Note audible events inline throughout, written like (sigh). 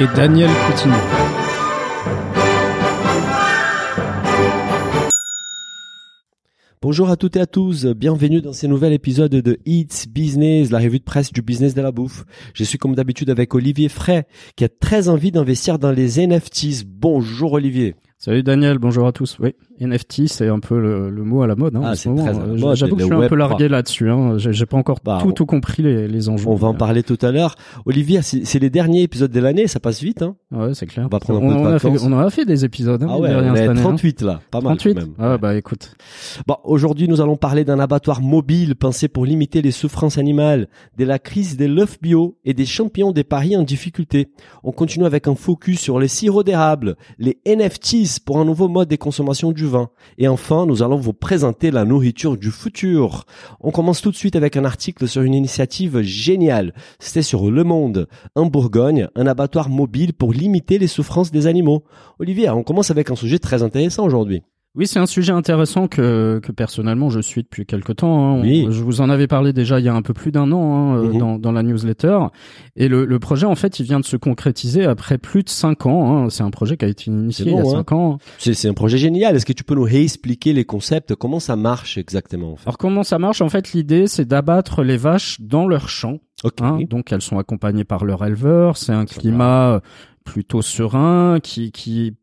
Et Daniel Coutinho. Bonjour à toutes et à tous, bienvenue dans ce nouvel épisode de It's Business, la revue de presse du business de la bouffe. Je suis comme d'habitude avec Olivier Fray, qui a très envie d'investir dans les NFTs. Bonjour Olivier. Salut Daniel, bonjour à tous. Oui, NFT, c'est un peu le, le mot à la mode. Hein, Ah, en ce moment. Euh, J'avoue que je suis un peu largué là-dessus. Hein. J'ai pas encore Bah, tout, on- tout compris les, les enjeux. On va en Euh, parler tout à l'heure. Olivier, c'est les derniers épisodes de l'année, ça passe vite. Hein Ouais, c'est clair. On va prendre un on, peu de on a fait, on en a fait des épisodes. Hein, ah ouais, on est cette à année, hein. 38 là, pas mal 38 quand même. Ah bah écoute. Bon, aujourd'hui, nous allons parler d'un abattoir mobile pensé pour limiter les souffrances animales, de la crise des l'œuf bio et des champions des paris en difficulté. On continue avec un focus sur les sirops d'érable, les NFTs pour un nouveau mode de consommation du Et enfin, nous allons vous présenter la nourriture du futur. On commence tout de suite avec un article sur une initiative géniale. C'était sur Le Monde, en Bourgogne, un abattoir mobile pour limiter les souffrances des animaux. Olivier, on commence avec un sujet très intéressant aujourd'hui. Oui, c'est un sujet intéressant que, que personnellement je suis depuis quelque temps. hein. On- Oui. Je vous en avais parlé déjà il y a un peu plus d'un an hein, euh, Mhm. dans, dans la newsletter. Et le, le projet, en fait, il vient de se concrétiser après plus de cinq ans. hein. C'est un projet qui a été initié il y a hein. cinq ans. C'est c'est un projet génial. Est-ce que tu peux nous réexpliquer les concepts? Comment ça marche exactement en fait? Alors comment ça marche? En fait, l'idée, c'est d'abattre les vaches dans leur champ. Ok. hein. Donc elles sont accompagnées par leur éleveur. C'est un climat euh, plutôt serein qui qui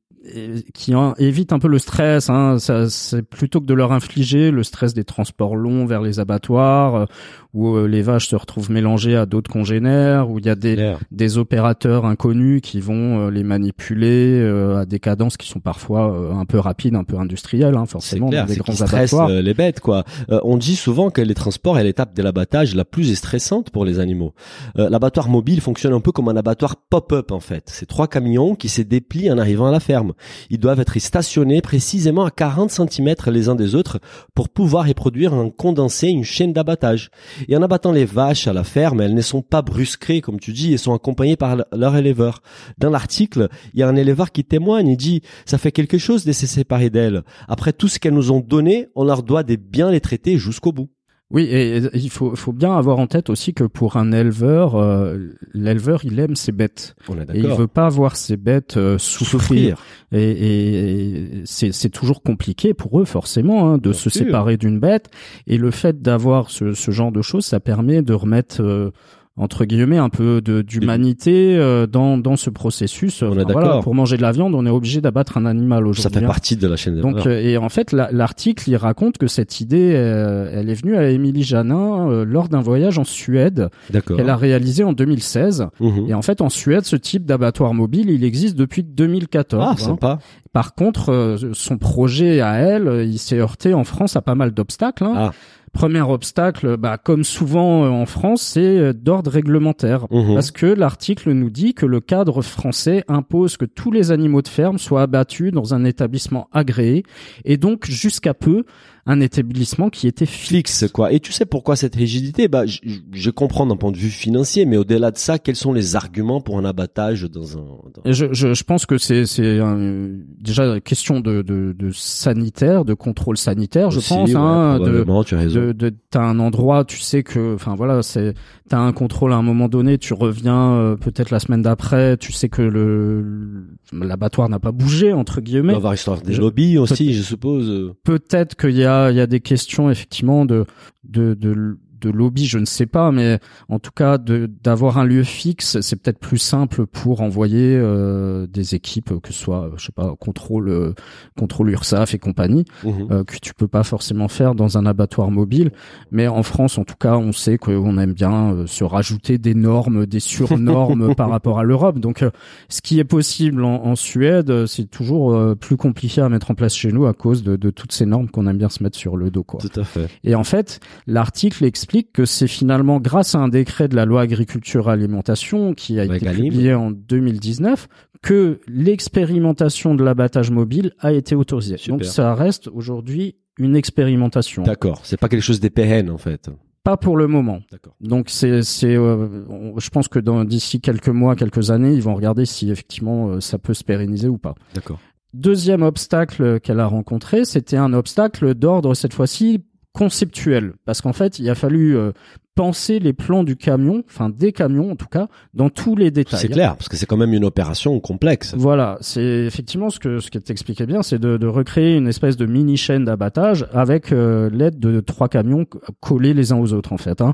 qui évite un peu le stress. Hein. Ça, c'est plutôt que de leur infliger le stress des transports longs vers les abattoirs, euh, où euh, les vaches se retrouvent mélangées à d'autres congénères, où il y a des des opérateurs inconnus qui vont euh, les manipuler euh, à des cadences qui sont parfois euh, un peu rapides, un peu industrielles, hein, forcément, clair, dans des grands abattoirs. les bêtes quoi. Euh, on dit souvent que les transports est l'étape de l'abattage la plus stressante pour les animaux. Euh, L'abattoir mobile fonctionne un peu comme un abattoir pop-up en fait. C'est trois camions qui se déplient en arrivant à la ferme. Ils doivent être stationnés précisément à 40 cm les uns des autres pour pouvoir y produire un condensé, une chaîne d'abattage. Et en abattant les vaches à la ferme, elles ne sont pas brusquées comme tu dis et sont accompagnées par le- leur éleveur. Dans l'article, il y a un éleveur qui témoigne et dit ça fait quelque chose de se séparer d'elles. Après tout ce qu'elles nous ont donné, on leur doit de bien les traiter jusqu'au bout. Oui, et, et il faut, faut bien avoir en tête aussi que pour un éleveur, euh, l'éleveur, il aime ses bêtes. On est Et il veut pas voir ses bêtes euh, souffrir. Souffrir. Et, et- c'est c'est toujours compliqué pour eux, forcément, hein, de Bien se sûr. séparer d'une bête. Et le fait d'avoir ce, ce genre de choses, ça permet de remettre... euh, entre guillemets un peu de d'humanité euh, dans dans ce processus On est Enfin, voilà, pour manger de la viande on est obligé d'abattre un animal Ça aujourd'hui fait hein. partie de la chaîne de Donc, euh, et en fait, la- l'article, il raconte que cette idée, euh, elle est venue à Émilie Janin euh, lors d'un voyage en Suède D'accord. qu'elle a réalisé en 2016. Mhm. Et en fait, en Suède, ce type d'abattoir mobile, il existe depuis 2014. Ah, hein. sympa. Par contre, euh, son projet à elle, il s'est heurté en France à pas mal d'obstacles. hein. Ah. Premier obstacle, bah, comme souvent euh, en France, c'est euh, d'ordre réglementaire. Mhm. Parce que l'article nous dit que le cadre français impose que tous les animaux de ferme soient abattus dans un établissement agréé et donc jusqu'à peu un établissement qui était fixe. Fixe quoi. Et tu sais pourquoi cette rigidité? Bah, je, comprends d'un point de vue financier, mais au-delà de ça, quels sont les arguments pour un abattage dans un dans- Je, je, je pense que c'est c'est un- déjà une question de, de, de sanitaire, de contrôle sanitaire, je pense. ouais, hein, de, tu as de, de t'as un endroit, tu sais que, enfin voilà, c'est t'as un contrôle à un moment donné, tu reviens euh, peut-être la semaine d'après, tu sais que le- l'abattoir n'a pas bougé entre Il guillemets. doit y avoir histoire des Je- lobbies aussi, je suppose. Peut-être qu'il y a il y a des questions effectivement de de de de lobby, je ne sais pas, mais en tout cas d'avoir un lieu fixe, c'est peut-être plus simple pour envoyer euh, des équipes, que ce soit, je sais pas, contrôle euh, contrôle URSAF et compagnie, Mhm. euh, que tu peux pas forcément faire dans un abattoir mobile. Mais en France, en tout cas, on sait qu'on aime bien se rajouter des normes, des surnormes (laughs) par rapport à l'Europe. Donc, ce qui est possible en, en Suède, c'est toujours plus compliqué à mettre en place chez nous à cause de, de toutes ces normes qu'on aime bien se mettre sur le dos, quoi. Tout à fait. Et en fait, l'article explique que c'est finalement grâce à un décret de la loi agriculture et alimentation qui a été publié en 2019 que l'expérimentation de l'abattage mobile a été autorisée. Super. Donc ça reste aujourd'hui une expérimentation. D'accord. C'est pas quelque chose d'épérenne en fait. Pas pour le moment. D'accord. Donc c'est c'est euh, je pense que dans d'ici quelques mois, quelques années, ils vont regarder si effectivement euh, ça peut se pérenniser ou pas. D'accord. Deuxième obstacle qu'elle a rencontré, c'était un obstacle d'ordre cette fois-ci conceptuel parce qu'en fait, il a fallu euh, penser les plans du camion, enfin des camions en tout cas, dans tous les détails. C'est clair parce que c'est quand même une opération complexe. Voilà, c'est effectivement ce que ce que t'expliquais bien, c'est de, de recréer une espèce de mini chaîne d'abattage avec euh, l'aide de trois camions collés les uns aux autres en fait. Hein.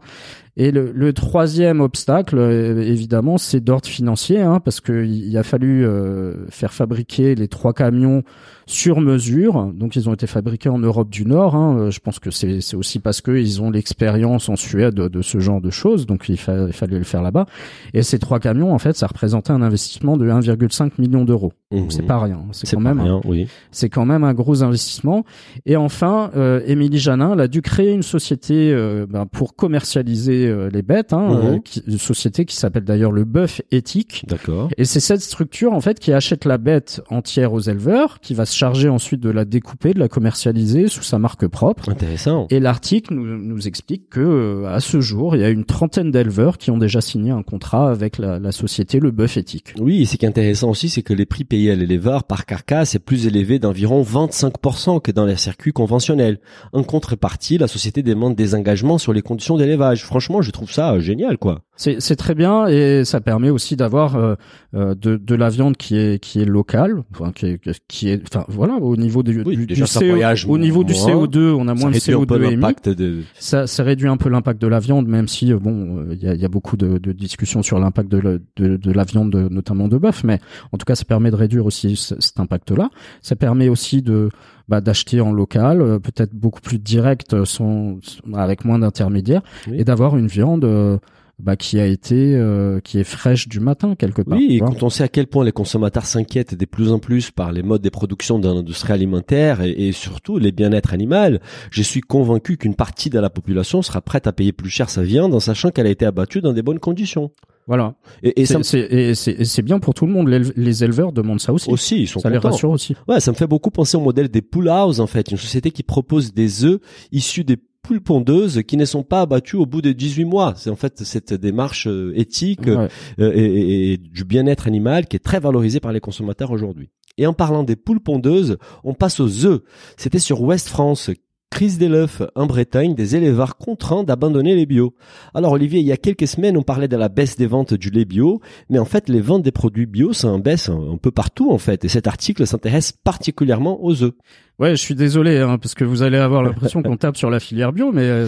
Et le, le troisième obstacle, euh, évidemment, c'est d'ordre financier, hein, parce que il a fallu euh, faire fabriquer les trois camions sur mesure. Donc ils ont été fabriqués en Europe du Nord. Hein. Euh, Je pense que c'est aussi parce que ils ont l'expérience en Suède de ce genre de choses, donc il, fa- il fallait le faire là-bas. Et ces trois camions, en fait, ça représentait un investissement de 1,5 million d'euros. C'est pas rien. C'est C'est quand même rien, oui. c'est quand même un gros investissement. Et enfin, euh, Émilie Janin, elle a dû créer une société euh, ben, pour commercialiser euh, les bêtes, hein, Mhm. euh, qui- une société qui s'appelle d'ailleurs le Bœuf Éthique. D'accord. Et c'est cette structure en fait qui achète la bête entière aux éleveurs, qui va se charger ensuite de la découper, de la commercialiser sous sa marque propre. Intéressant. Et l'article nous, nous explique que euh, à ce jour, il y a une trentaine d'éleveurs qui ont déjà signé un contrat avec la, la société Le Bœuf Éthique. Oui, et ce qui est intéressant aussi, c'est que les prix payés à l'éleveur par carcasse est plus élevé d'environ 25% que dans les circuits conventionnels. En contrepartie, la société demande des engagements sur les conditions d'élevage. Franchement, je trouve ça euh, génial, quoi. C'est très bien et ça permet aussi d'avoir euh, euh, de, de la viande qui est qui est locale, enfin qui est qui est enfin voilà au niveau du, Oui, du, déjà, du CO voyage au niveau du moins. CO2, on a moins de ça réduit un peu CO2 émis. de... Ça, ça réduit un peu l'impact de la viande, même si euh, bon, il y, a, y a beaucoup de, de discussions sur l'impact de, la- de, de la viande, de- notamment de bœuf, mais en tout cas, ça permet de réduire aussi ce- cet impact-là. Ça permet aussi de bah, d'acheter en local, euh, peut-être beaucoup plus direct, euh, sans, avec moins d'intermédiaires, Oui. et d'avoir une viande euh, bah, qui a été, euh, qui est fraîche du matin quelque part. Oui, et quand on sait à quel point les consommateurs s'inquiètent de plus en plus par les modes de production de l'industrie alimentaire et, et surtout les bien-être animal, je suis convaincu qu'une partie de la population sera prête à payer plus cher sa viande en sachant qu'elle a été abattue dans des bonnes conditions. Voilà. Et, C'est bien pour tout le monde. Les éleveurs demandent ça aussi. aussi, ils sont ça les rassure aussi. Ouais, ça me fait beaucoup penser au modèle des Pool House en fait, une société qui propose des œufs issus des poules pondeuses qui ne sont pas abattues au bout de 18 mois. C'est en fait cette démarche euh, éthique Ouais. euh, et, du bien-être animal qui est très valorisée par les consommateurs aujourd'hui. Et en parlant des poules pondeuses, on passe aux œufs. C'était sur Ouest France. Crise des l'œuf en Bretagne, des éleveurs contraints d'abandonner les bio. Alors Olivier, il y a quelques semaines, on parlait de la baisse des ventes du lait bio, mais en fait, les ventes des produits bio, ça en baisse un, un peu partout en fait. Et cet article s'intéresse particulièrement aux œufs. Ouais, je suis désolé, hein, parce que vous allez avoir l'impression (laughs) qu'on tape sur la filière bio, mais euh,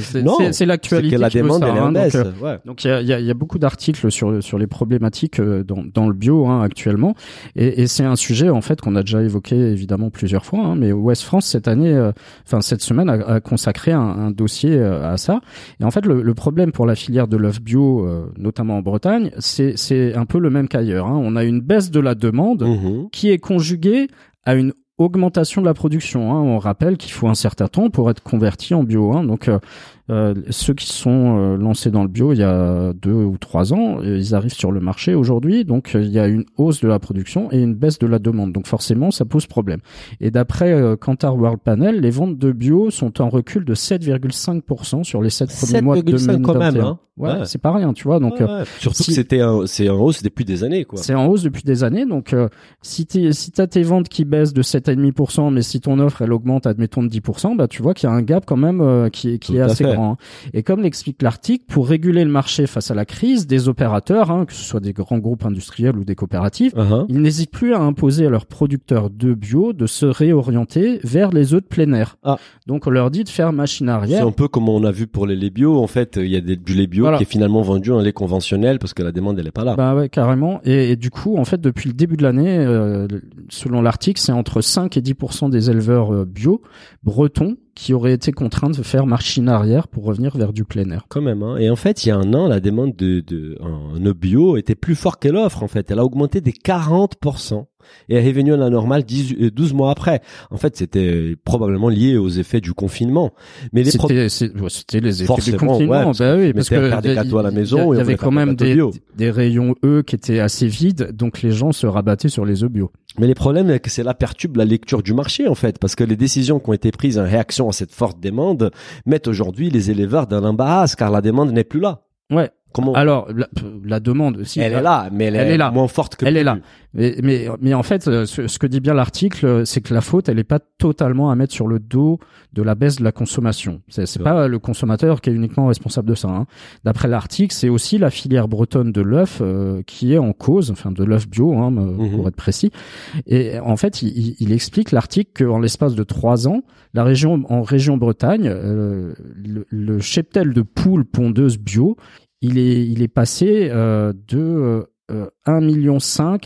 c'est l'actualité la demande ça, est hein, donc, baisse. euh, ouais. Donc il y a, il y, a, il y a beaucoup d'articles sur sur les problématiques euh, dans, dans le bio hein, actuellement, et, et c'est un sujet en fait qu'on a déjà évoqué évidemment plusieurs fois. Hein, mais Ouest France cette année, euh, enfin cette semaine a, a consacré un, un dossier euh, à ça. Et en fait le, le problème pour la filière de l'œuf bio, euh, notamment en Bretagne, c'est c'est un peu le même qu'ailleurs. Hein. On a une baisse de la demande Mhm. qui est conjuguée à une augmentation de la production. Hein. On rappelle qu'il faut un certain temps pour être converti en bio. Hein. Donc euh, euh, ceux qui sont euh, lancés dans le bio il y a deux ou trois ans, euh, ils arrivent sur le marché aujourd'hui. Donc euh, il y a une hausse de la production et une baisse de la demande. Donc forcément ça pose problème. Et d'après euh, Kantar World Panel, les ventes de bio sont en recul de 7,5% sur les sept premiers mois de 7,5 2021. quand même, hein. Ouais, Ouais. c'est pas rien, tu vois. Donc Ouais, ouais. Surtout si- que c'était un- c'est en hausse depuis des années quoi. c'est en hausse depuis des années, donc euh, si t'es si t'as tes ventes qui baissent de 7,5%, mais si ton offre elle augmente admettons de 10%, bah tu vois qu'il y a un gap quand même euh, qui est qui Tout est assez fait. Et comme l'explique l'article, pour réguler le marché face à la crise, des opérateurs, hein, que ce soit des grands groupes industriels ou des coopératives, Uh-huh. ils n'hésitent plus à imposer à leurs producteurs de bio de se réorienter vers les œufs de plein air. Ah. Donc on leur dit de faire machine C'est arrière. un peu comme on a vu pour les laits bio. En fait, il y a des, du lait bio Voilà. qui est finalement vendu en lait conventionnel parce que la demande elle est pas là. Bah ouais, carrément. Et, et du coup, en fait, depuis le début de l'année, euh, selon l'article, c'est entre 5 et 10% des éleveurs euh, bio bretons qui auraient été contraints de faire machine arrière pour revenir vers du plein air. Quand même. Hein. Et en fait, il y a un an, la demande de, de bio était plus forte que l'offre. En fait, elle a augmenté des 40%. Et est revenu à la normale 10, euh, 12 mois après. En fait, c'était probablement lié aux effets du confinement. Mais les C'était c'était les effets du confinement. ouais, parce bah oui, parce à des gâteaux à la maison il y avait quand même des, bio. des rayons œufs qui étaient assez vides, donc les gens se rabattaient sur les œufs bio. Mais les problèmes, c'est que cela perturbe la lecture du marché, en fait, parce que les décisions qui ont été prises en réaction à cette forte demande mettent aujourd'hui les éleveurs dans l'embarras, car la demande n'est plus là. Ouais. Comment Alors la, la demande aussi. Elle est là, mais elle, Elle est, est là. moins forte que Elle est là. Mais, mais, mais en fait, ce, ce que dit bien l'article, c'est que la faute, elle n'est pas totalement à mettre sur le dos de la baisse de la consommation. C'est, pas le consommateur qui est uniquement responsable de ça. hein. D'après l'article, c'est aussi la filière bretonne de l'œuf euh, qui est en cause, enfin de l'œuf bio, hein, Mhm. pour être précis. Et en fait, il, il- il explique l'article qu'en l'espace de trois ans, la région, en région Bretagne, euh, le, le cheptel de poules pondeuses bio, il est, il est passé euh, de euh, euh, 1,5 million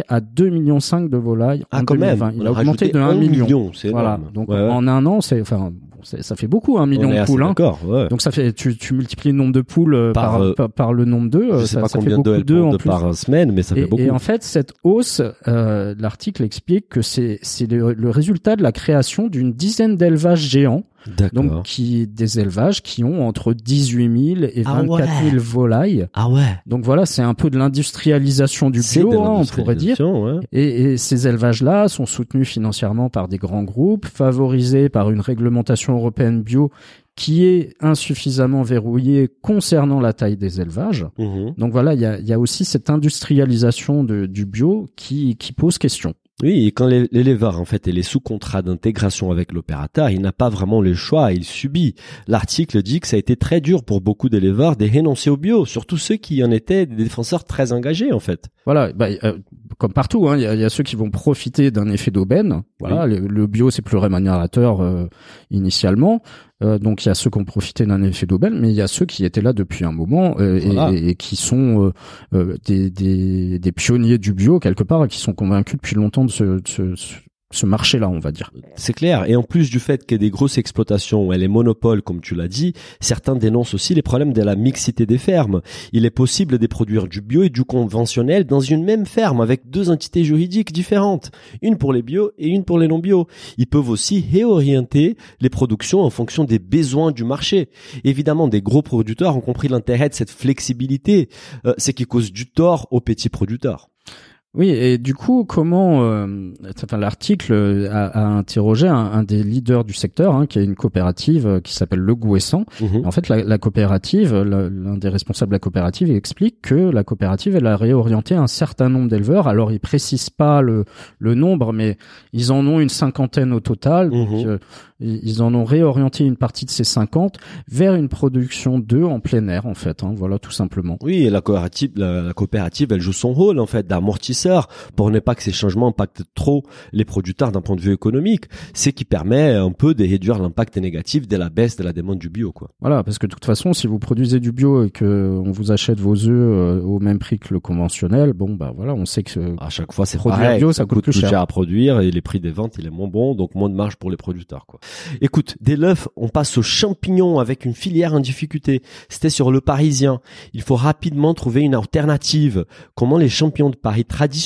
à 2,5 millions de volailles Ah, en quand même. 2020. Il On a augmenté de 1 un million. c'est Voilà. Donc Ouais, ouais. en un an, c'est enfin ça fait beaucoup un million de poules. hein. Ouais. Donc ça fait tu, tu multiplies le nombre de poules euh, Par, par, euh, par, par le nombre d'œufs, Je sais ça, pas ça combien d'œufs d'œufs en de plus. par semaine, mais ça fait beaucoup. et en fait, cette hausse, euh, l'article explique que c'est c'est le, le résultat de la création d'une dizaine d'élevages géants, donc qui des élevages qui ont entre 18 000 et Ah 24 000 ouais. volailles. Ah ouais. Donc voilà, c'est un peu de l'industrialisation du bio, hein, on pourrait dire. ouais. Et, et ces élevages-là sont soutenus financièrement par des grands groupes, favorisés par une réglementation européenne bio qui est insuffisamment verrouillée concernant la taille des élevages. Mhm. Donc voilà, il y a, il y a aussi cette industrialisation de- du bio qui, qui pose question. Oui, et quand l'é- l'éleveur en fait il est sous contrat d'intégration avec l'opérateur, il n'a pas vraiment le choix, il subit. L'article dit que ça a été très dur pour beaucoup d'éleveurs de renoncer au bio, surtout ceux qui en étaient des défenseurs très engagés en fait. Voilà, bah, euh, comme partout, hein, il y, a, y a ceux qui vont profiter d'un effet d'aubaine. Voilà, le, le bio c'est plus rémunérateur euh, initialement, Euh, donc il y a ceux qui ont profité d'un effet d'aubaine, mais il y a ceux qui étaient là depuis un moment euh, et- Voilà. et, et qui sont euh, euh, des, des, des pionniers du bio quelque part et qui sont convaincus depuis longtemps de ce, de ce, ce- marché-là, on va dire. C'est clair. Et en plus du fait qu'il y ait des grosses exploitations et les monopoles, comme tu l'as dit, certains dénoncent aussi les problèmes de la mixité des fermes. Il est possible de produire du bio et du conventionnel dans une même ferme avec deux entités juridiques différentes. Une pour les bio et une pour les non bio. Ils peuvent aussi réorienter les productions en fonction des besoins du marché. Évidemment, des gros producteurs ont compris l'intérêt de cette flexibilité, euh, ce qui cause du tort aux petits producteurs. Oui, et du coup, comment euh, enfin, l'article a, a interrogé un, un des leaders du secteur, hein, qui est une coopérative euh, qui s'appelle Le Gouessant. Mhm. En fait, la, la coopérative, l'un des responsables de la coopérative, explique que la coopérative, elle a réorienté un certain nombre d'éleveurs. Alors, ils précisent pas le, le nombre, mais ils en ont une cinquantaine au total. Donc, Mhm. euh, ils ils en ont réorienté une partie de ces 50 vers une production d'œufs en plein air, en fait. Hein, voilà, tout simplement. Oui, et la coopérative, la, la coopérative, elle joue son rôle en fait d'amortisseur pour ne pas que ces changements impactent trop les producteurs d'un point de vue économique. C'est qui permet un peu de réduire l'impact négatif de la baisse de la demande du bio, quoi. Voilà, parce que de toute façon, si vous produisez du bio et que on vous achète vos œufs euh, au même prix que le conventionnel, bon bah voilà, on sait que À chaque fois, c'est Produire pareil. bio, ça coûte plus cher. à produire et les prix des ventes, il est moins bon, donc moins de marge pour les producteurs, quoi. Écoute, dès l'œuf, on passe aux champignons avec une filière en difficulté. C'était sur le Parisien. Il faut rapidement trouver une alternative. Comment les champignons de Paris traditionnels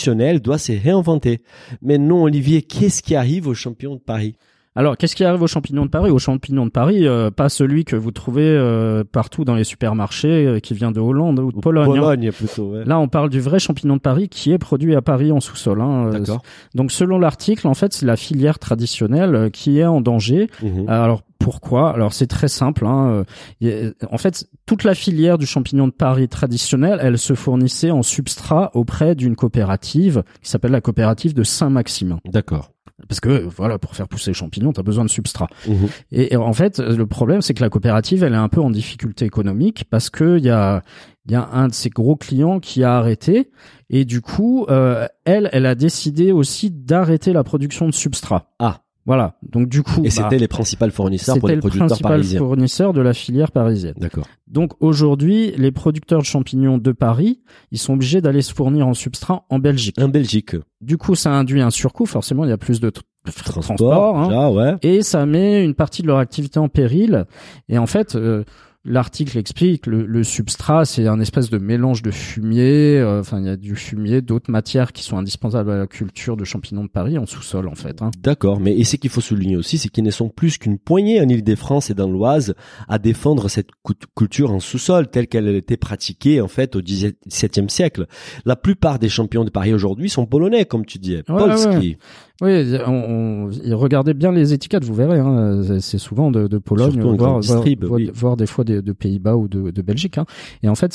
doivent se réinventer. Mais non, Olivier, qu'est-ce qui arrive aux champignons de Paris? Alors, qu'est-ce qui arrive aux champignons de Paris? Aux champignons de Paris, euh, pas celui que vous trouvez euh, partout dans les supermarchés, euh, qui vient de Hollande ou de Pologne. hein. Pologne, plutôt, ouais. Là, on parle du vrai champignon de Paris qui est produit à Paris en sous-sol. Hein. D'accord. Donc, selon l'article, en fait, c'est la filière traditionnelle qui est en danger. Mhm. Alors pourquoi Alors c'est très simple. Hein. euh, En fait, toute la filière du champignon de Paris traditionnel, elle se fournissait en substrat auprès d'une coopérative qui s'appelle la coopérative de Saint-Maximin. D'accord. Parce que voilà, pour faire pousser les champignons, tu as besoin de substrat. Mhm. Et, et en fait, le problème, c'est que la coopérative, elle est un peu en difficulté économique parce que il y a, y a un de ses gros clients qui a arrêté et du coup, euh, elle, elle a décidé aussi d'arrêter la production de substrat. Ah. Voilà. Donc du coup, Et bah, c'était les principaux fournisseurs pour les le producteurs principal parisiens. fournisseur de la filière parisienne. D'accord. Donc aujourd'hui, les producteurs de champignons de Paris, ils sont obligés d'aller se fournir en substrat en Belgique. En Belgique. Du coup, ça induit un surcoût. Forcément, il y a plus de tr- Transport, transport. hein. déjà, ouais. et ça met une partie de leur activité en péril. Et en fait, euh, l'article explique le, le substrat, c'est un espèce de mélange de fumier. euh, Enfin, il y a du fumier, d'autres matières qui sont indispensables à la culture de champignons de Paris en sous-sol, en fait. Hein. D'accord, mais et ce qu'il faut souligner aussi, c'est qu'ils ne sont plus qu'une poignée en Île-de-France et dans l'Oise à défendre cette culture en sous-sol telle qu'elle était pratiquée en fait au XVIIe siècle. La plupart des champions de Paris aujourd'hui sont polonais, comme tu dis. Polski. Oui, on, on- regardez bien les étiquettes, vous verrez. Hein, c'est- souvent de, de Pologne, voire, voire- oui. voire des fois des- de Pays-Bas ou de, de Belgique. Hein. Et en fait,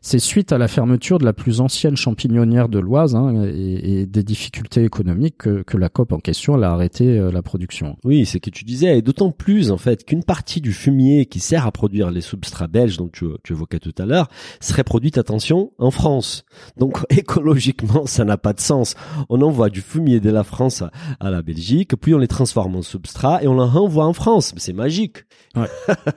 c'est suite à la fermeture de la plus ancienne champignonnière de l'Oise hein, et, et des difficultés économiques que, que la COP en question elle a arrêté euh, la production. Oui, c'est que tu disais, et d'autant plus en fait qu'une partie du fumier qui sert à produire les substrats belges dont tu, tu évoquais tout à l'heure serait produite, attention, en France. Donc (laughs) écologiquement, ça n'a pas de sens. On envoie du fumier de la France à, à la Belgique, puis on les transforme en substrat et on les renvoie en France. C'est magique. (laughs)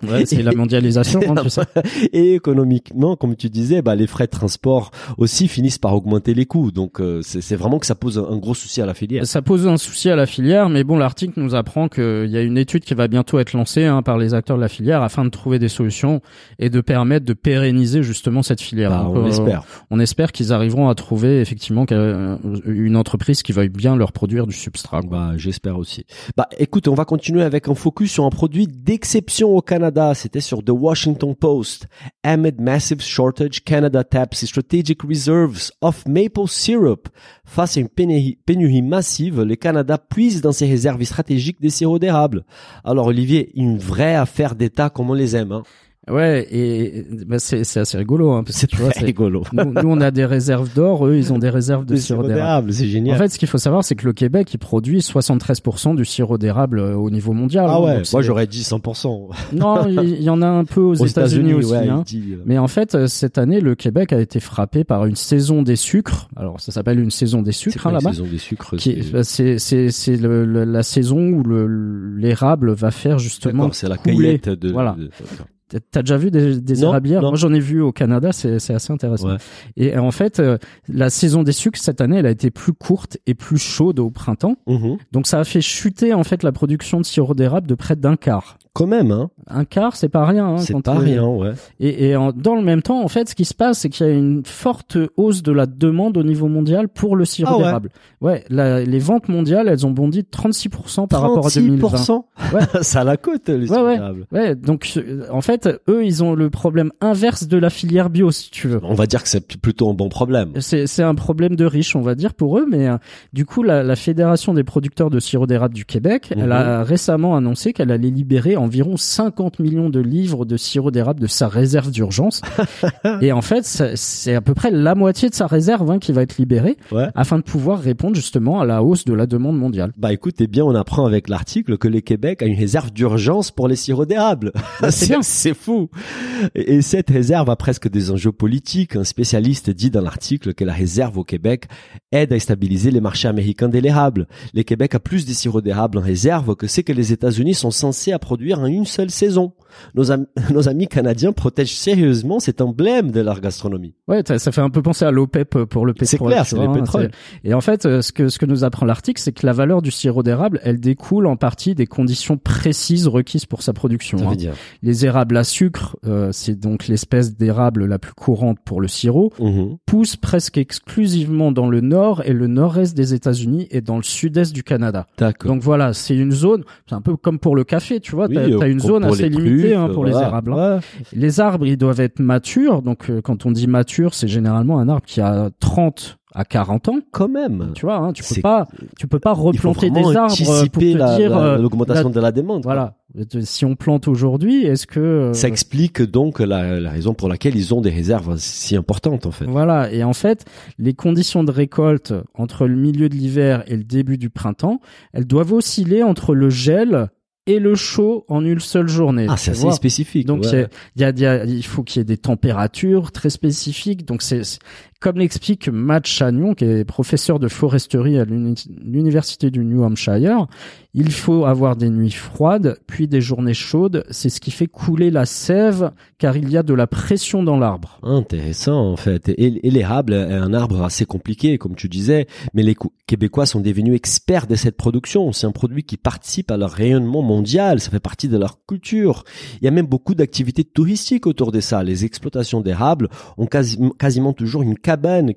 Ouais, c'est la mondialisation, hein, tu sais. (laughs) Et économiquement, comme tu disais, bah, les frais de transport aussi finissent par augmenter les coûts. Donc euh, c'est vraiment que ça pose un, un gros souci à la filière. Ça pose un souci à la filière, mais bon, l'article nous apprend qu'il y a une étude qui va bientôt être lancée hein, par les acteurs de la filière afin de trouver des solutions et de permettre de pérenniser justement cette filière. Bah, Donc, on euh, espère. On espère qu'ils arriveront à trouver effectivement qu'un- une entreprise qui veuille bien leur produire du substrat. Bah, j'espère aussi. Bah, écoute, on va continuer avec un focus sur un produit d'exception au Canada. C'était sur The Washington Post. Amid massive shortage, Canada taps strategic reserves of maple syrup. Face à une pénurie, massive, le Canada puise dans ses réserves stratégiques des sirops d'érable. Alors, Olivier, une vraie affaire d'État comme on les aime. Hein. Ouais, et bah, c'est c'est assez rigolo. Hein, parce que, tu vois, (laughs) c'est- rigolo. nous, nous, on a des réserves d'or, eux ils ont des réserves de sirop d'érable. c'est génial. En fait, ce qu'il faut savoir, c'est que le Québec, il produit 73% du sirop d'érable euh, au niveau mondial. ah hein. ouais, moi j'aurais dit 100%. (laughs) Non, il y en a un peu aux, (laughs) États-Unis aussi. ouais, hein. dit, euh, Mais en fait, euh, cette année, le Québec a été frappé par une saison des sucres. Alors, ça s'appelle une saison des sucres hein, la là-bas. saison des sucres c'est- bah, C'est c'est c'est la saison où le l'érable va faire justement. C'est la couler. de... Voilà. de-. T'as- déjà vu des, des Non, érablières non. Moi, j'en ai vu au Canada. C'est c'est assez intéressant. Ouais. Et en fait, euh, la saison des sucres cette année, elle a été plus courte et plus chaude au printemps. Mhm. Donc, ça a fait chuter en fait la production de sirop d'érable de près d'un quart. Quand même, hein. Un quart, c'est pas rien. Hein, c'est pas rien, ouais. Et, et en- dans le même temps, en fait, ce qui se passe, c'est qu'il y a une forte hausse de la demande au niveau mondial pour le sirop Ah ouais. d'érable. Ouais, la- les ventes mondiales, elles ont bondi de 36% par rapport à 2020. 36%. Ouais. (laughs) ça a la cote, le Ouais, ouais. sirop Ouais, donc en fait, eux, ils ont le problème inverse de la filière bio, si tu veux. On va dire que c'est plutôt un bon problème. C'est c'est un problème de riches, on va dire, pour eux, mais euh, du coup, la, la Fédération des producteurs de sirop d'érable du Québec, Mhm. elle a récemment annoncé qu'elle allait libérer environ 50 millions de livres de sirop d'érable de sa réserve d'urgence. (laughs) Et en fait, c'est à peu près la moitié de sa réserve hein, qui va être libérée Ouais. afin de pouvoir répondre justement à la hausse de la demande mondiale. Bah écoute, eh bien, on apprend avec l'article que le Québec a une réserve d'urgence pour les sirops d'érable. (laughs) (laughs) c'est bien. C'est fou. Et, et cette réserve a presque des enjeux politiques. Un spécialiste dit dans l'article que la réserve au Québec aide à stabiliser les marchés américains de l'érable. Le Québec a plus de sirop d'érable en réserve que ce que les États-Unis sont censés à produire en une seule saison. Nos, am- (laughs) nos amis canadiens protègent sérieusement cet emblème de leur gastronomie. Ouais, ça fait un peu penser à l'OPEP pour le pétrole. C'est clair, tu c'est le hein, pétrole. Et en fait, euh, ce que ce que nous apprend l'article, c'est que la valeur du sirop d'érable, elle découle en partie des conditions précises requises pour sa production. Ça hein. dire. Les érables à sucre, euh, c'est donc l'espèce d'érable la plus courante pour le sirop, Mhm. pousse presque exclusivement dans le nord et le nord-est des États-Unis et dans le sud-est du Canada. D'accord. Donc voilà, c'est une zone, c'est un peu comme pour le café, tu vois, Oui, t'as euh, t'as une pour- zone pour assez limitée hein, pour les érables. hein. Les arbres, ils doivent être matures. Donc, euh, quand on dit mature, c'est généralement un arbre qui a 30 à 40 ans. Quand même. Tu vois, hein, tu peux pas, tu peux pas replanter des arbres euh, pour te la- dire, euh, l'augmentation la- de la demande. quoi. voilà. Si on plante aujourd'hui, est-ce que Ça explique donc la, la raison pour laquelle ils ont des réserves si importantes en fait. Voilà, et en fait, les conditions de récolte entre le milieu de l'hiver et le début du printemps, elles doivent osciller entre le gel et le chaud en une seule journée. Ah, c'est assez spécifique. Donc ouais. il y a, il y a- il faut qu'il y ait des températures très spécifiques. Donc c'est- comme l'explique Matt Chagnon, qui est professeur de foresterie à l'uni- l'université du New Hampshire. Il faut avoir des nuits froides, puis des journées chaudes. C'est ce qui fait couler la sève, car il y a de la pression dans l'arbre. Intéressant en fait. Et, et l'érable est un arbre assez compliqué, comme tu disais, mais les Québécois sont devenus experts de cette production. C'est un produit qui participe à leur rayonnement mondial. Ça fait partie de leur culture. Il y a même beaucoup d'activités touristiques autour de ça. Les exploitations d'érable ont quasi- quasiment toujours une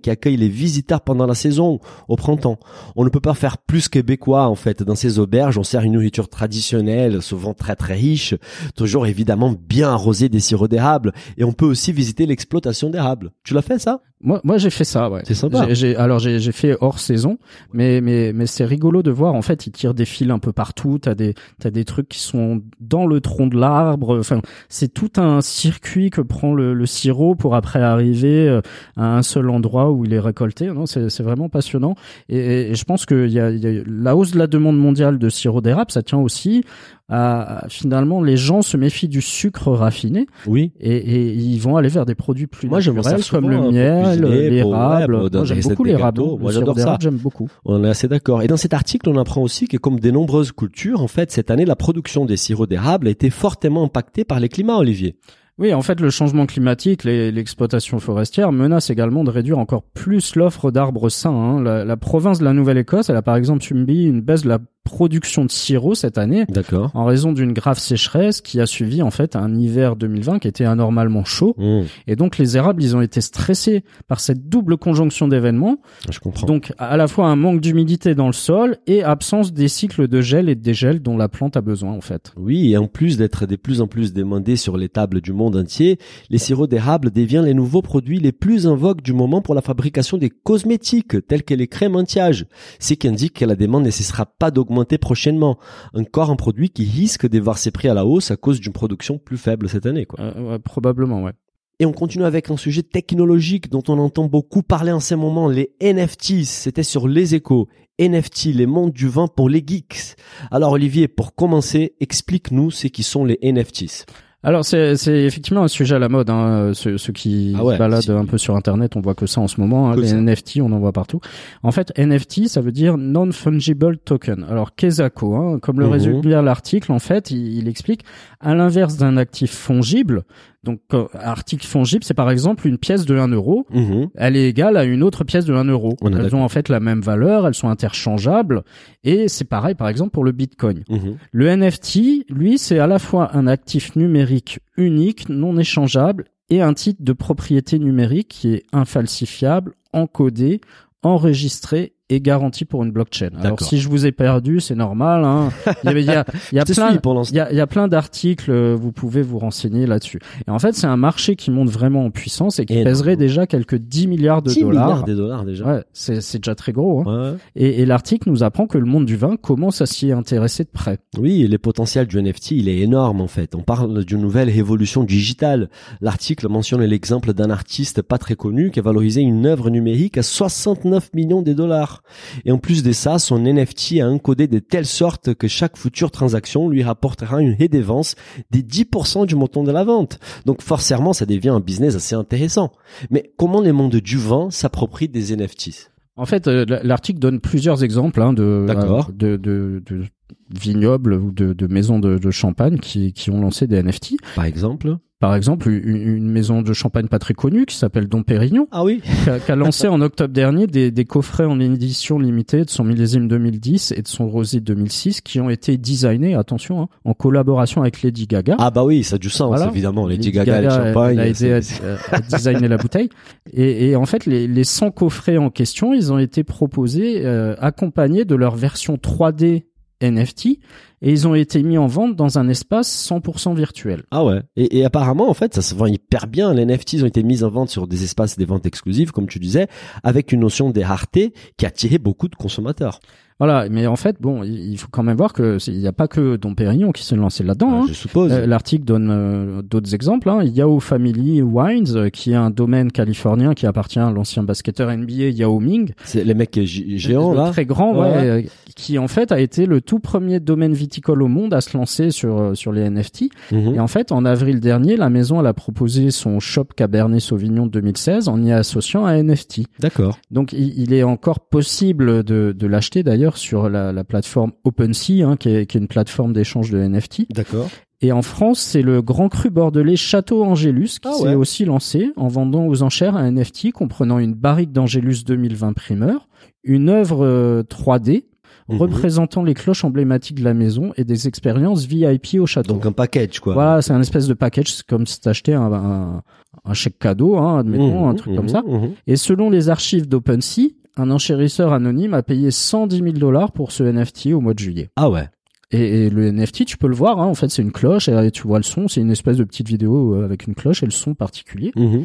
qui accueille les visiteurs pendant la saison, au printemps. On ne peut pas faire plus québécois en fait. Dans ces auberges, on sert une nourriture traditionnelle, souvent très très riche, toujours évidemment bien arrosée des sirops d'érable. Et on peut aussi visiter l'exploitation d'érable. Tu l'as fait ça? Moi, moi j'ai fait ça. Ouais. C'est sympa. J'ai- j'ai- alors j'ai j'ai fait hors saison, mais mais mais c'est rigolo de voir. En fait, ils tirent des fils un peu partout. T'as des t'as des trucs qui sont dans le tronc de l'arbre. Enfin, c'est tout un circuit que prend le, le sirop pour après arriver euh, à un seul endroit où il est récolté. Non, c'est c'est vraiment passionnant. Et, et je pense que y a, il y a la hausse de la demande mondiale de sirop d'érable. Ça tient aussi à, finalement les gens se méfient du sucre raffiné Oui. et, et ils vont aller vers des produits plus Moi, naturels comme le miel, l'érable. ouais, des j'aime beaucoup l'érable. Moi, j'adore ça. J'aime beaucoup. On est assez d'accord. Et dans cet article, on apprend aussi que comme de nombreuses cultures, en fait, cette année, la production des sirops d'érable a été fortement impactée par les climats, Olivier. Oui, en fait, le changement climatique, l'exploitation forestière menace également de réduire encore plus l'offre d'arbres sains. hein. La, la province de la Nouvelle-Écosse, elle a par exemple subi une baisse de la production de sirop cette année D'accord. en raison d'une grave sécheresse qui a suivi en fait un hiver 2020 qui était anormalement chaud. Mmh, Et donc les érables, ils ont été stressés par cette double conjonction d'événements je comprends. Donc à la fois un manque d'humidité dans le sol et absence des cycles de gel et de dégel dont la plante a besoin en fait. Oui, et en plus d'être de plus en plus demandés sur les tables du monde entier, les sirops d'érable deviennent les nouveaux produits les plus en vogue du moment pour la fabrication des cosmétiques, tels que les crèmes anti-âge. Ce qui indique que la demande ne cessera pas d'augmenter prochainement. Encore un produit qui risque de voir ses prix à la hausse à cause d'une production plus faible cette année, quoi. Euh, ouais, probablement ouais. Et on continue avec un sujet technologique dont on entend beaucoup parler en ce moment, les NFTs. C'était sur les échos. NFT, les mondes du vin pour les geeks. Alors Olivier, pour commencer, explique-nous ce qui sont les NFTs. Alors c'est effectivement un sujet à la mode. Hein. Ceux, ceux qui Ah ouais, baladent un peu sur internet, on voit que ça en ce moment. hein. Les ça. NFT, on en voit partout. En fait, NFT, ça veut dire non fungible token. Alors Kezako, hein, comme le Mhm. résume bien l'article, en fait, il, il explique à l'inverse d'un actif fongible. Donc article fongible, c'est par exemple une pièce de 1 euro. Mhm. elle est égale à une autre pièce de 1 euro. On Elles ont en fait la même valeur, elles sont interchangeables, et c'est pareil par exemple pour le Bitcoin. Mhm. Le NFT, lui, c'est à la fois un actif numérique unique, non échangeable, et un titre de propriété numérique qui est infalsifiable, encodé, enregistré et garanti pour une blockchain. Alors si je vous ai perdu, c'est normal. Hein. Il y a, il y a, il y a (laughs) Je te plein, suis pour il l'instant. y a, il y a plein d'articles, euh, vous pouvez vous renseigner là-dessus. Et en fait, c'est un marché qui monte vraiment en puissance et qui pèserait déjà quelques 10 milliards de 10 dollars. milliards de dollars déjà. Ouais, c'est c'est déjà très gros. Hein. Ouais. Et, et l'article nous apprend que le monde du vin commence à s'y intéresser de près. Oui, et le potentiel du NFT, il est énorme en fait. On parle d'une nouvelle révolution digitale. L'article mentionne l'exemple d'un artiste pas très connu qui a valorisé une œuvre numérique à 69 millions de dollars. Et en plus de ça, son NFT a encodé de telle sorte que chaque future transaction lui rapportera une redevance des 10% du montant de la vente. Donc forcément, ça devient un business assez intéressant. Mais comment les mondes du vin s'approprient des NFTs En fait, euh, l'article donne plusieurs exemples hein, de, euh, de, de, de vignobles ou de, maisons de, de champagne qui, qui ont lancé des NFT. Par exemple? Par exemple, une, maison de champagne pas très connue qui s'appelle Dom Pérignon, Ah oui qui a, qui a lancé en octobre dernier des, des coffrets en édition limitée de son millésime 2010 et de son rosé 2006 qui ont été designés, attention, hein, en collaboration avec Lady Gaga. Ah bah oui, ça a du sens Voilà. évidemment. Lady Gaga, Gaga, champagnes. elle a aidé à, à designer la bouteille. Et, et en fait, les, les 100 coffrets en question, ils ont été proposés euh, accompagnés de leur version 3D NFT et ils ont été mis en vente dans un espace 100% virtuel. Ah ouais. Et, apparemment, en fait, ça se vend hyper bien. Les NFTs ont été mis en vente sur des espaces des ventes exclusives, comme tu disais, avec une notion de rareté qui a attiré beaucoup de consommateurs. Voilà, mais en fait, bon, il faut quand même voir que il n'y a pas que Dom Pérignon qui s'est lancé là-dedans. Euh, hein. je suppose. Euh, L'article donne euh, d'autres exemples. Hein. Yao Family Wines, euh, qui est un domaine californien qui appartient à l'ancien basketteur NBA Yao Ming, c'est les mecs gé- géants là. très grand, ouais, Ouais. euh, qui en fait a été le tout premier domaine viticole au monde à se lancer sur sur les NFT. Mhm. Et en fait, en avril dernier, la maison elle a proposé son shop Cabernet Sauvignon 2016 en y associant un NFT. D'accord. Donc il, il est encore possible de, de l'acheter d'ailleurs sur la, la plateforme OpenSea, hein, qui, est, qui est une plateforme d'échange de NFT. D'accord. Et en France, c'est le Grand Cru bordelais Château Angélus qui Ah s'est ouais. aussi lancé en vendant aux enchères un NFT comprenant une barrique d'Angélus 2020 primeur, une œuvre euh, 3D Mhm. représentant les cloches emblématiques de la maison et des expériences VIP au château. Donc un package quoi. Voilà, c'est un espèce de package, c'est comme si t'achetais un, un, un chèque cadeau, hein, admettons, Mhm, un truc comme mhm, ça. Et selon les archives d'OpenSea, un enchérisseur anonyme a payé 110 000 dollars pour ce NFT au mois de juillet. Ah ouais. Et, et le NFT, tu peux le voir, hein, en fait, c'est une cloche et tu vois le son, c'est une espèce de petite vidéo euh, avec une cloche et le son particulier. Mhm.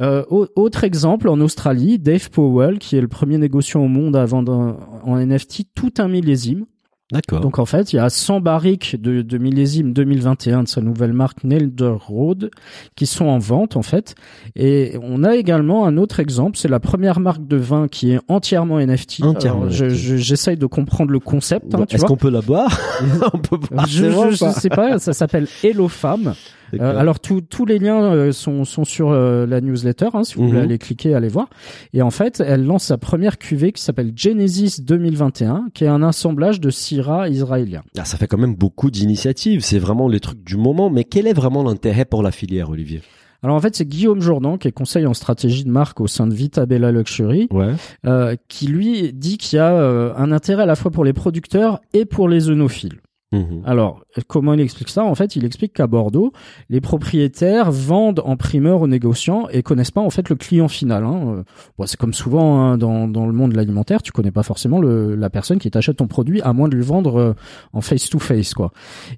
Euh, au- autre exemple, en Australie, Dave Powell, qui est le premier négociant au monde à vendre en NFT tout un millésime. D'accord. Donc en fait, il y a 100 barriques de, de millésime 2021 de sa nouvelle marque Nelder Road qui sont en vente en fait. Et on a également un autre exemple, c'est la première marque de vin qui est entièrement NFT. Entièrement je- je- J'essaye de comprendre le concept, hein, Est-ce qu'on peut la boire? (laughs) On peut boire. je, je, je pas? sais pas, ça s'appelle Hello Femme. Euh, alors tous les liens euh, sont, sont sur euh, la newsletter, hein, si vous voulez Mhm. aller cliquer, aller voir. Et en fait, elle lance sa première cuvée qui s'appelle Genesis 2021, qui est un assemblage de Syrah israélien. Ah, ça fait quand même beaucoup d'initiatives. C'est vraiment les trucs du moment. Mais quel est vraiment l'intérêt pour la filière, Olivier? Alors en fait, c'est Guillaume Jourdan, qui est conseiller en stratégie de marque au sein de Vita Bella Luxury, Ouais. euh, qui lui dit qu'il y a euh, un intérêt à la fois pour les producteurs et pour les œnophiles. Mhm. Alors, comment il explique ça? En fait, il explique qu'à Bordeaux, les propriétaires vendent en primeur aux négociants et connaissent pas en fait le client final. Hein. Euh, Bon, c'est comme souvent hein, dans, dans le monde de l'alimentaire, tu connais pas forcément le, la personne qui t'achète ton produit à moins de lui vendre euh, en face to face quoi.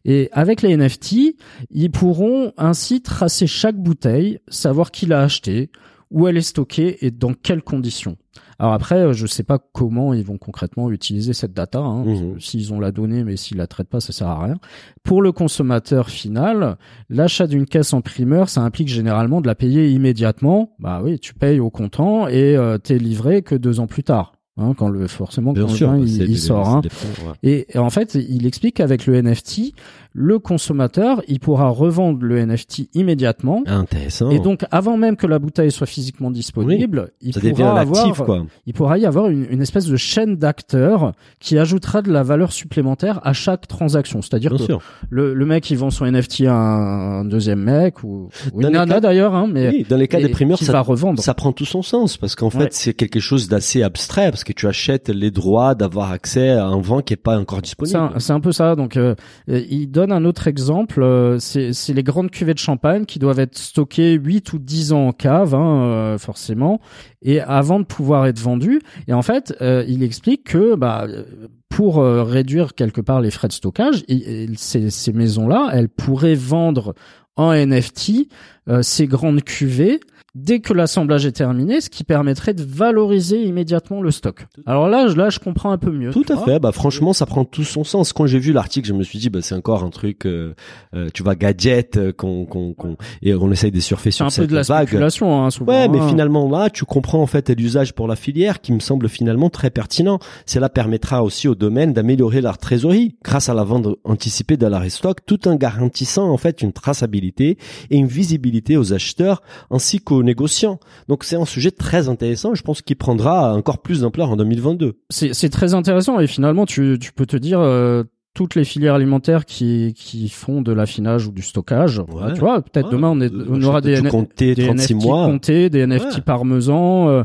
Et avec les NFT, ils pourront ainsi tracer chaque bouteille, savoir qui l'a acheté, où elle est stockée et dans quelles conditions. Alors après, euh, je sais pas comment ils vont concrètement utiliser cette data. Hein, Mhm. S'ils ont la donnée, mais s'ils la traitent pas, ça sert à rien. Pour le consommateur final, l'achat d'une caisse en primeur, ça implique généralement de la payer immédiatement. Bah oui, tu payes au comptant et euh, t'es livré que deux ans plus tard. Hein, quand le forcément Bien quand le sûr. bah, il, il sort. hein. des points, ouais. Et, et en fait, il explique qu'avec le NFT, le consommateur, il pourra revendre le NFT immédiatement. Intéressant. Et donc, avant même que la bouteille soit physiquement disponible, il pourra un avoir, actif, quoi. il pourra y avoir une, une espèce de chaîne d'acteurs qui ajoutera de la valeur supplémentaire à chaque transaction. C'est-à-dire que sûr. le, le mec, il vend son NFT à un, deuxième mec ou, ou Dans une nana d'ailleurs, hein, mais Oui, dans les cas des primeurs, ça va revendre. ça prend tout son sens parce qu'en fait c'est quelque chose d'assez abstrait parce que tu achètes les droits d'avoir accès à un vin qui est pas encore disponible. c'est un peu ça. Donc, euh, il donne un autre exemple. euh, c'est les grandes cuvées de champagne qui doivent être stockées 8 ou 10 ans en cave, hein, euh, forcément, et avant de pouvoir être vendues. Et en fait, euh, il explique que bah, pour réduire quelque part les frais de stockage, ces, maisons-là, elles pourraient vendre en NFT ces grandes cuvées dès que l'assemblage est terminé, ce qui permettrait de valoriser immédiatement le stock. Alors là, je- là, je comprends un peu mieux. Tout à vois. fait. Bah franchement, ça prend tout son sens. Quand j'ai vu l'article, je me suis dit, bah c'est encore un truc, euh, euh, tu vois, gadget euh, qu'on qu'on et on essaye de surfer sur un peu cette de la vague. spéculation, hein, souvent. Ouais, mais hein. finalement là, tu comprends en fait l'usage pour la filière qui me semble finalement très pertinent. Cela permettra aussi au domaine d'améliorer leur trésorerie grâce à la vente anticipée de la restock, tout en garantissant en fait une traçabilité et une visibilité aux acheteurs ainsi qu'aux négociants. Donc c'est un sujet très intéressant. Je pense qu'il prendra encore plus d'ampleur en 2022. c'est très intéressant et finalement tu tu peux te dire euh, toutes les filières alimentaires qui qui font de l'affinage ou du stockage, Ouais. tu vois, peut-être Ouais. demain on, est, Euh, on aura des, tout N- compter des 36 NFT mois. comptés, des NFT Ouais. parmesan, euh,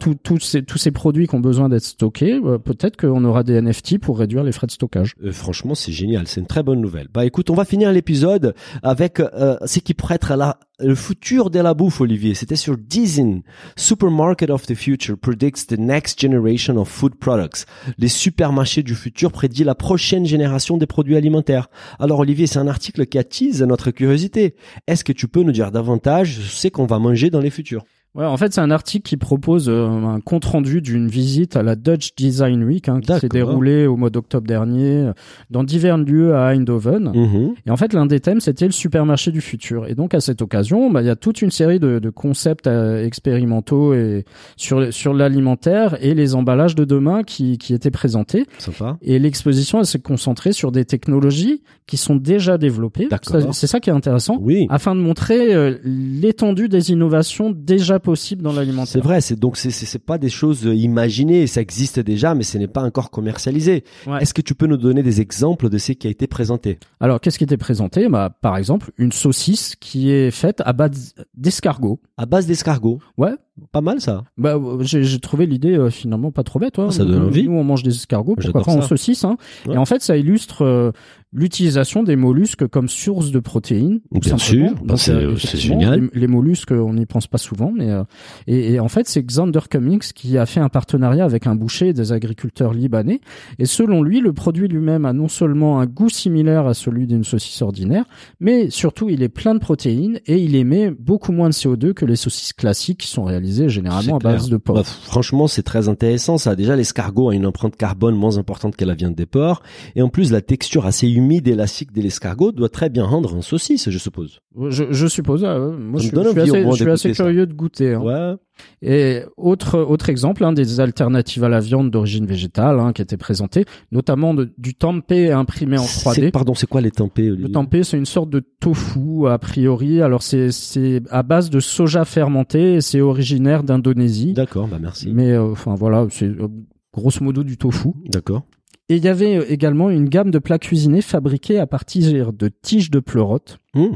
tout- ces tous ces produits qui ont besoin d'être stockés, euh, peut-être qu'on aura des NFT pour réduire les frais de stockage. Euh, franchement, c'est génial. C'est une très bonne nouvelle. Bah écoute, on va finir l'épisode avec euh, ce qui pourrait être la, le futur de la bouffe, Olivier. C'était sur Dizin. Supermarket of the Future predicts the next generation of food products. Les supermarchés du futur prédit la prochaine génération des produits alimentaires. Alors Olivier, c'est un article qui attise notre curiosité. Est-ce que tu peux nous dire davantage ce qu'on va manger dans les futurs? Ouais, en fait, c'est un article qui propose euh, un compte rendu d'une visite à la Dutch Design Week hein, qui s'est déroulée au mois d'octobre dernier euh, dans divers lieux à Eindhoven. Mhm. Et en fait, l'un des thèmes, c'était le supermarché du futur. Et donc, à cette occasion, bah, il y a toute une série de, de concepts euh, expérimentaux et sur sur l'alimentaire et les emballages de demain qui qui étaient présentés. Sympa. Et l'exposition, elle s'est concentrée sur des technologies qui sont déjà développées. C'est ça qui est intéressant. Oui. Afin de montrer euh, l'étendue des innovations déjà possible dans l'alimentaire. C'est vrai, c'est donc c'est c'est c'est pas des choses imaginées, ça existe déjà, mais ce n'est pas encore commercialisé. Ouais. Est-ce que tu peux nous donner des exemples de ce qui a été présenté? Alors, qu'est-ce qui était présenté? Bah, Par exemple, une saucisse qui est faite à base d'escargot. À base d'escargot. Ouais. Pas mal ça. Bah, euh, j'ai trouvé l'idée euh, finalement pas trop bête. hein. Ah, ça donne Nous, envie. Nous, on mange des escargots, pourquoi pas en saucisse. Hein. Ouais. Et en fait, ça illustre euh, l'utilisation des mollusques comme source de protéines. Bien simplement. sûr. Bah, c'est- euh, génial. Les, les mollusques, on n'y pense pas souvent, mais et, et en fait, c'est Xander Cummings qui a fait un partenariat avec un boucher des agriculteurs libanais. Et selon lui, le produit lui-même a non seulement un goût similaire à celui d'une saucisse ordinaire, mais surtout, il est plein de protéines et il émet beaucoup moins de CO2 que les saucisses classiques qui sont réalisées généralement à base de porc. Bah, franchement, c'est très intéressant ça. Déjà, l'escargot a une empreinte carbone moins importante que la viande des porcs. Et en plus, la texture assez humide et élastique de l'escargot doit très bien rendre en saucisse, je suppose. Je, je suppose. euh, moi, je, suis- je assez, moins, je suis assez d'écouter ça. curieux de goûter. hein. Ouais. Et autre autre exemple, hein, des alternatives à la viande d'origine végétale hein, qui étaient présentées, notamment de- du tempeh imprimé en C'est- 3D. Pardon, c'est quoi les tempeh, Le Olivier tempeh, c'est une sorte de tofu a priori. Alors c'est c'est à base de soja fermenté. et C'est originaire d'Indonésie. D'accord, bah merci. Mais euh, enfin voilà, c'est euh, grosso modo du tofu. D'accord. Et il y avait euh, également une gamme de plats cuisinés fabriqués à partir de tiges de pleurote Mmh.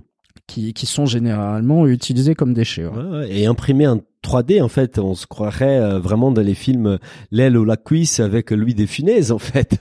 Qui qui sont généralement utilisés comme déchets. ouais. Et imprimé en 3D, en fait, on se croirait euh, vraiment dans les films L'aile ou la cuisse avec Louis de Funès, en fait.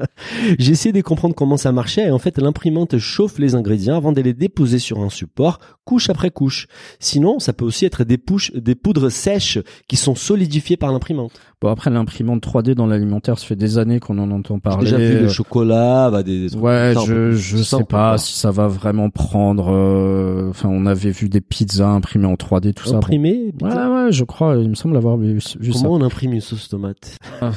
(laughs) J'ai essayé de comprendre comment ça marchait. Et en fait, l'imprimante chauffe les ingrédients avant de les déposer sur un support, couche après couche. Sinon, ça peut aussi être des, des poudres sèches qui sont solidifiées par l'imprimante. Bon après l'imprimante 3D dans l'alimentaire, ça fait des années qu'on en entend J'ai parler. déjà vu le chocolat, bah, des, des trucs Ouais, comme ça, je je ça, sais pas si ça va vraiment prendre. euh, Enfin, on avait vu des pizzas imprimées en 3D, tout ça. Imprimé Bon. Ouais, ouais, je crois. Il me semble avoir vu, vu Comment on imprime une sauce tomate? Ça.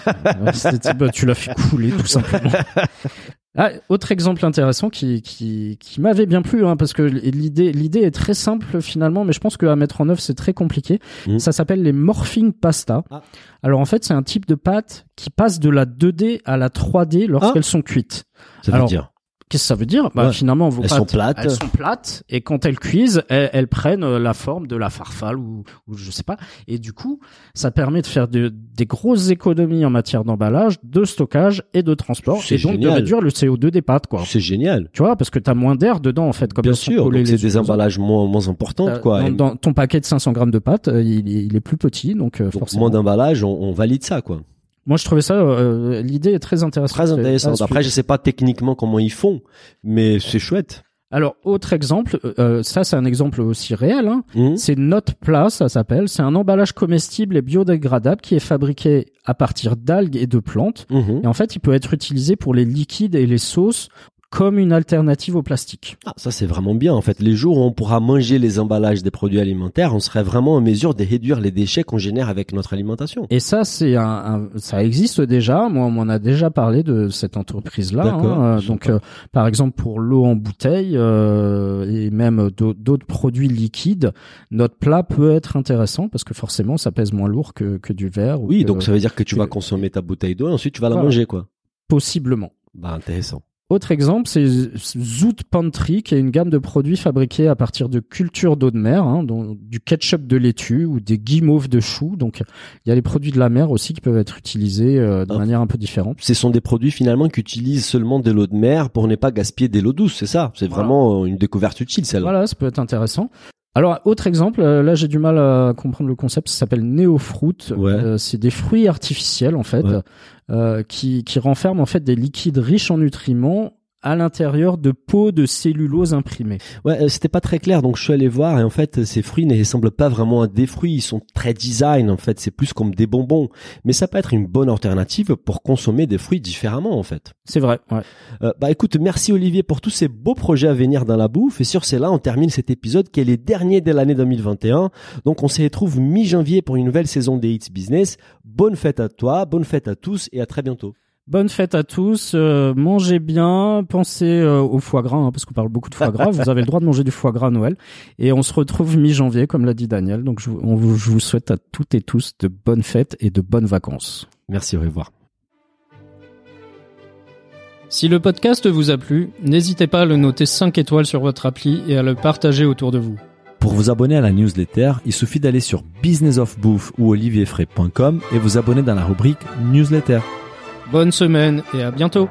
(laughs) C'était- bah, tu l'as fait couler, tout simplement. (laughs) Ah, autre exemple intéressant qui qui qui m'avait bien plu hein, parce que l'idée l'idée est très simple finalement mais je pense que à mettre en œuvre c'est très compliqué. Mhm. Ça s'appelle les morphing pasta. Ah. Alors en fait, c'est un type de pâte qui passe de la 2D à la 3D lorsqu'elles sont cuites. Ça veut Alors, dire Qu'est-ce que ça veut dire? Bah Ouais. finalement vos Elles pâtes, sont plates. Elles sont plates et quand elles cuisent, elles, elles prennent euh, la forme de la farfalle ou, ou je sais pas. Et du coup, ça permet de faire de- des grosses économies en matière d'emballage, de stockage et de transport, C'est et donc de réduire le CO2 des pâtes, quoi. C'est génial. Tu vois, parce que t'as moins d'air dedans en fait, comme Bien sûr, c'est des emballages moins, moins importants, quoi. Dans, Et dans ton paquet de 500 grammes de pâtes, euh, il, est- il est plus petit, donc, euh, donc, forcément. moins d'emballage, on, on valide ça, quoi. Moi, je trouvais ça, euh, l'idée est très intéressante. Très C'est- intéressant. à Après, je sais pas techniquement comment ils font, mais c'est chouette. Alors, autre exemple, euh, ça c'est un exemple aussi réel. Hein. Hum C'est Note Plat, ça s'appelle. C'est un emballage comestible et biodégradable qui est fabriqué à partir d'algues et de plantes. Mhm. Et en fait, il peut être utilisé pour les liquides et les sauces comme une alternative au plastique. Ah, ça c'est vraiment bien. En fait, les jours où on pourra manger les emballages des produits alimentaires, on serait vraiment en mesure de réduire les déchets qu'on génère avec notre alimentation. Et ça, c'est un, un- ça existe déjà. Moi, on m'en a déjà parlé de cette entreprise-là. D'accord, hein. Euh. Donc, euh, par exemple, pour l'eau en bouteille euh, et même d'au- d'autres produits liquides, notre plat peut être intéressant parce que forcément, ça pèse moins lourd que, que du verre. ou Oui, que- donc ça veut dire que tu que- vas consommer ta bouteille d'eau et ensuite tu vas la manger, quoi. possiblement. Bah, intéressant. Autre exemple, c'est Zoot Pantry, qui est une gamme de produits fabriqués à partir de cultures d'eau de mer, hein, dont du ketchup de laitue ou des guimauves de choux. Donc, il y a les produits de la mer aussi qui peuvent être utilisés euh, de Ah. manière un peu différente. Ce sont des produits finalement qui utilisent seulement de l'eau de mer pour ne pas gaspiller de l'eau douce, c'est ça? C'est Voilà. vraiment euh, une découverte utile, celle-là. Voilà, ça peut être intéressant. Alors, autre exemple, euh, là j'ai du mal à comprendre le concept, ça s'appelle Neofruit. Ouais. Euh, c'est des fruits artificiels en fait, Ouais. euh, qui, qui renferment en fait des liquides riches en nutriments à l'intérieur de pots de cellulose imprimés. Ouais, euh, c'était pas très clair, donc je suis allé voir et en fait, ces fruits ne ressemblent pas vraiment à des fruits, ils sont très design en fait, c'est plus comme des bonbons. Mais ça peut être une bonne alternative pour consommer des fruits différemment en fait. C'est vrai. Ouais. Euh, bah écoute, merci Olivier pour tous ces beaux projets à venir dans la bouffe et sur cela, on termine cet épisode qui est le dernier de l'année 2021. Donc on se retrouve mi-janvier pour une nouvelle saison des Hits Business. Bonne fête à toi, bonne fête à tous et à très bientôt. Bonne fête à tous, euh, mangez bien, pensez euh, au foie gras, hein, parce qu'on parle beaucoup de foie gras, vous avez le droit de manger du foie gras à Noël, et on se retrouve mi-janvier, comme l'a dit Daniel, donc on je vous souhaite à toutes et tous de bonnes fêtes et de bonnes vacances. Merci, au revoir. Si le podcast vous a plu, n'hésitez pas à le noter 5 étoiles sur votre appli et à le partager autour de vous. Pour vous abonner à la newsletter, il suffit d'aller sur businessofbouffe ou olivierfray.com et vous abonner dans la rubrique newsletter. Bonne semaine et à bientôt.